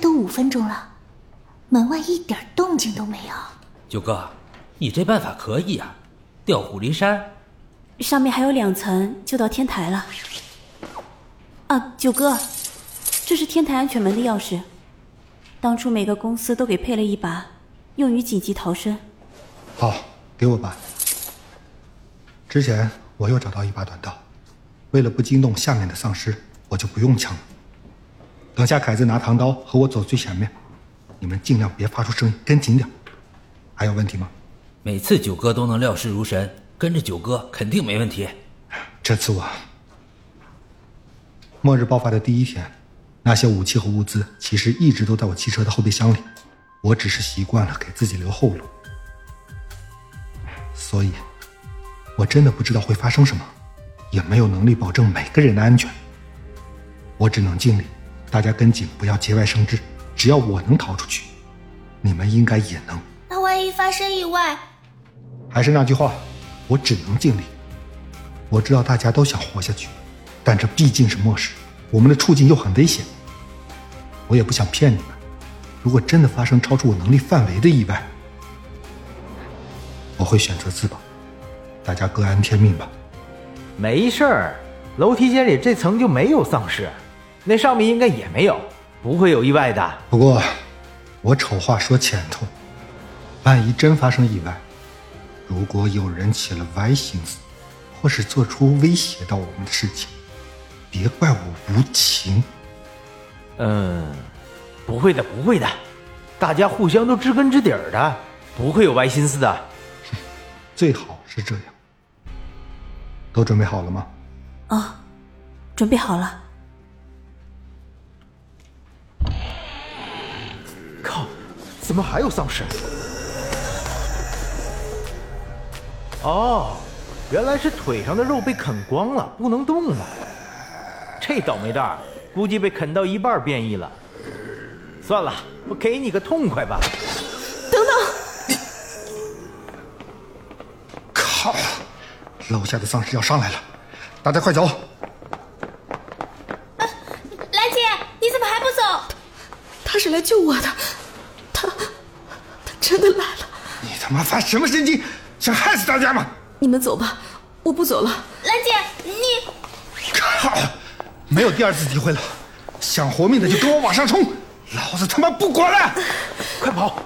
都五分钟了，门外一点动静都没有。九哥，你这办法可以啊，调虎离山。上面还有两层就到天台了。啊，九哥，这是天台安全门的钥匙，当初每个公司都给配了一把，用于紧急逃生。好，给我吧。之前我又找到一把短刀，为了不惊动下面的丧尸，我就不用枪了。等下凯子拿唐刀和我走最前面，你们尽量别发出声音，跟紧点。还有问题吗？每次九哥都能料事如神，跟着九哥肯定没问题。这次我，末日爆发的第一天，那些武器和物资其实一直都在我汽车的后备箱里，我只是习惯了给自己留后路，所以。我真的不知道会发生什么，也没有能力保证每个人的安全。我只能尽力，大家跟紧，不要节外生枝。只要我能逃出去，你们应该也能。那万一发生意外？还是那句话，我只能尽力。我知道大家都想活下去，但这毕竟是末世，我们的处境又很危险。我也不想骗你们，如果真的发生超出我能力范围的意外，我会选择自保。大家各安天命吧。没事儿，楼梯间里这层就没有丧尸，那上面应该也没有，不会有意外的。不过，我丑话说前头，万一真发生意外，如果有人起了歪心思，或是做出威胁到我们的事情，别怪我无情。嗯，不会的，不会的，大家互相都知根知底儿的，不会有歪心思的。最好是这样。都准备好了吗？啊，准备好了。怎么还有丧尸？哦，原来是腿上的肉被啃光了，不能动了。这倒霉蛋估计被啃到一半变异了。算了，我给你个痛快吧。等等。靠楼下的丧尸要上来了，大家快走！兰姐，你怎么还不走？他是来救我的，真的来了！你他妈发什么神经？想害死大家吗？你们走吧，我不走了。兰姐，你靠！没有第二次机会了，想活命的就跟我往上冲，老子他妈不管了！快跑！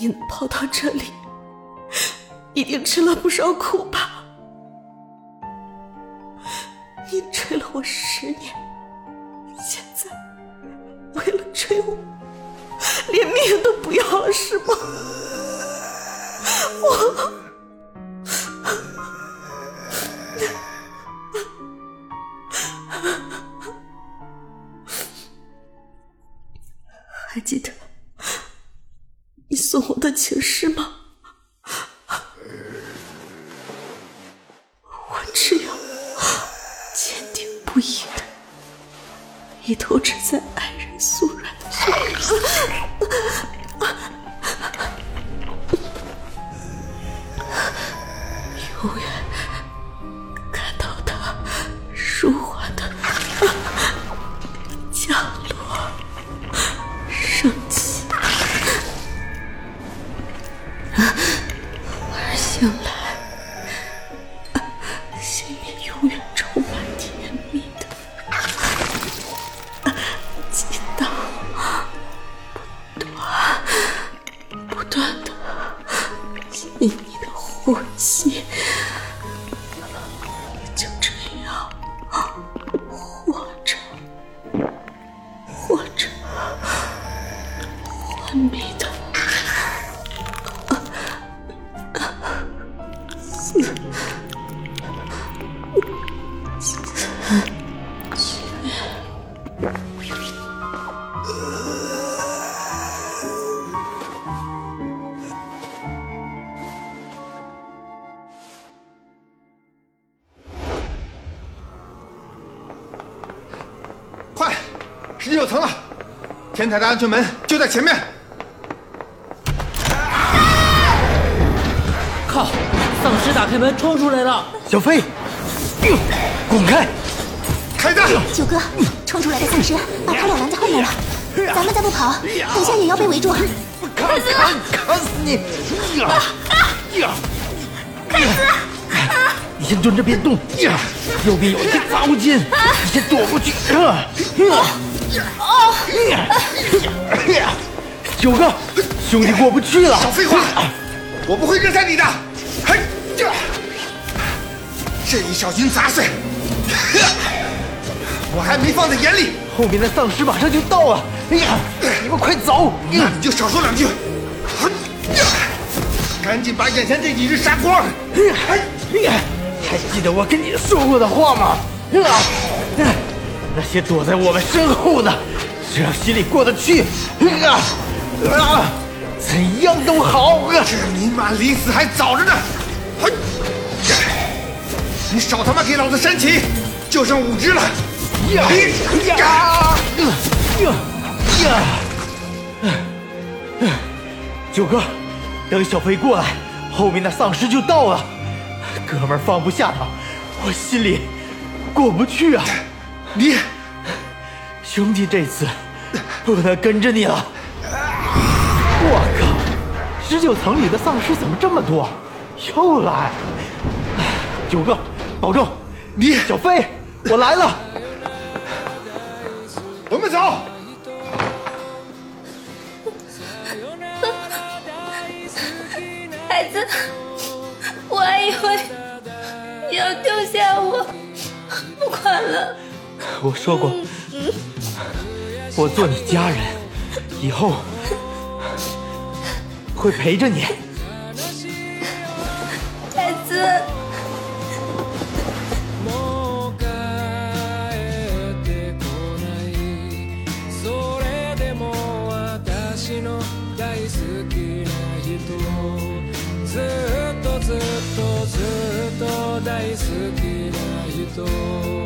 你能跑到这里，一定吃了不少苦吧？你追了我十年，现在为了追我，连命都不要了是吗？我还记得。你送我的情诗吗？我只有坚定不移的一头只在爱心就这样活着活着昏迷的六层了，天台的安全门就在前面。靠！丧尸打开门冲出来了！小飞，滚开！凯子，九哥，冲出来的丧尸把他俩拦在后面了，咱们再不跑，等下也要被围住。砍死砍死你！呀呀！凯子，你先蹲着别动。呀，右边有一个杂物间，你先躲过去。啊！九哥，兄弟过不去了。少废话，我不会扔下你的。嘿，这一小群杂碎，我还没放在眼里。后面的丧尸马上就到了。哎呀，你们快走！那你就少说两句。赶紧把眼前这几只杀光！还记得我跟你说过的话吗？那些躲在我们身后的，只要心里过得去，啊啊怎样都好。这尼玛离死还早着呢！你少他妈给老子煽情，就剩五只了！呀呀呀呀！九哥，等小飞过来，后面的丧尸就到了。哥们儿放不下他，我心里过不去啊！你兄弟，这次不能跟着你了。我靠，十九层里的丧尸怎么这么多？又来！九哥，保重！你小飞，我来了。我们走。孩子，我还以为你要丢下我，不管了。我说过，我做你家人，以后会陪着你。孩子。ずっとずっとずっと大好きな人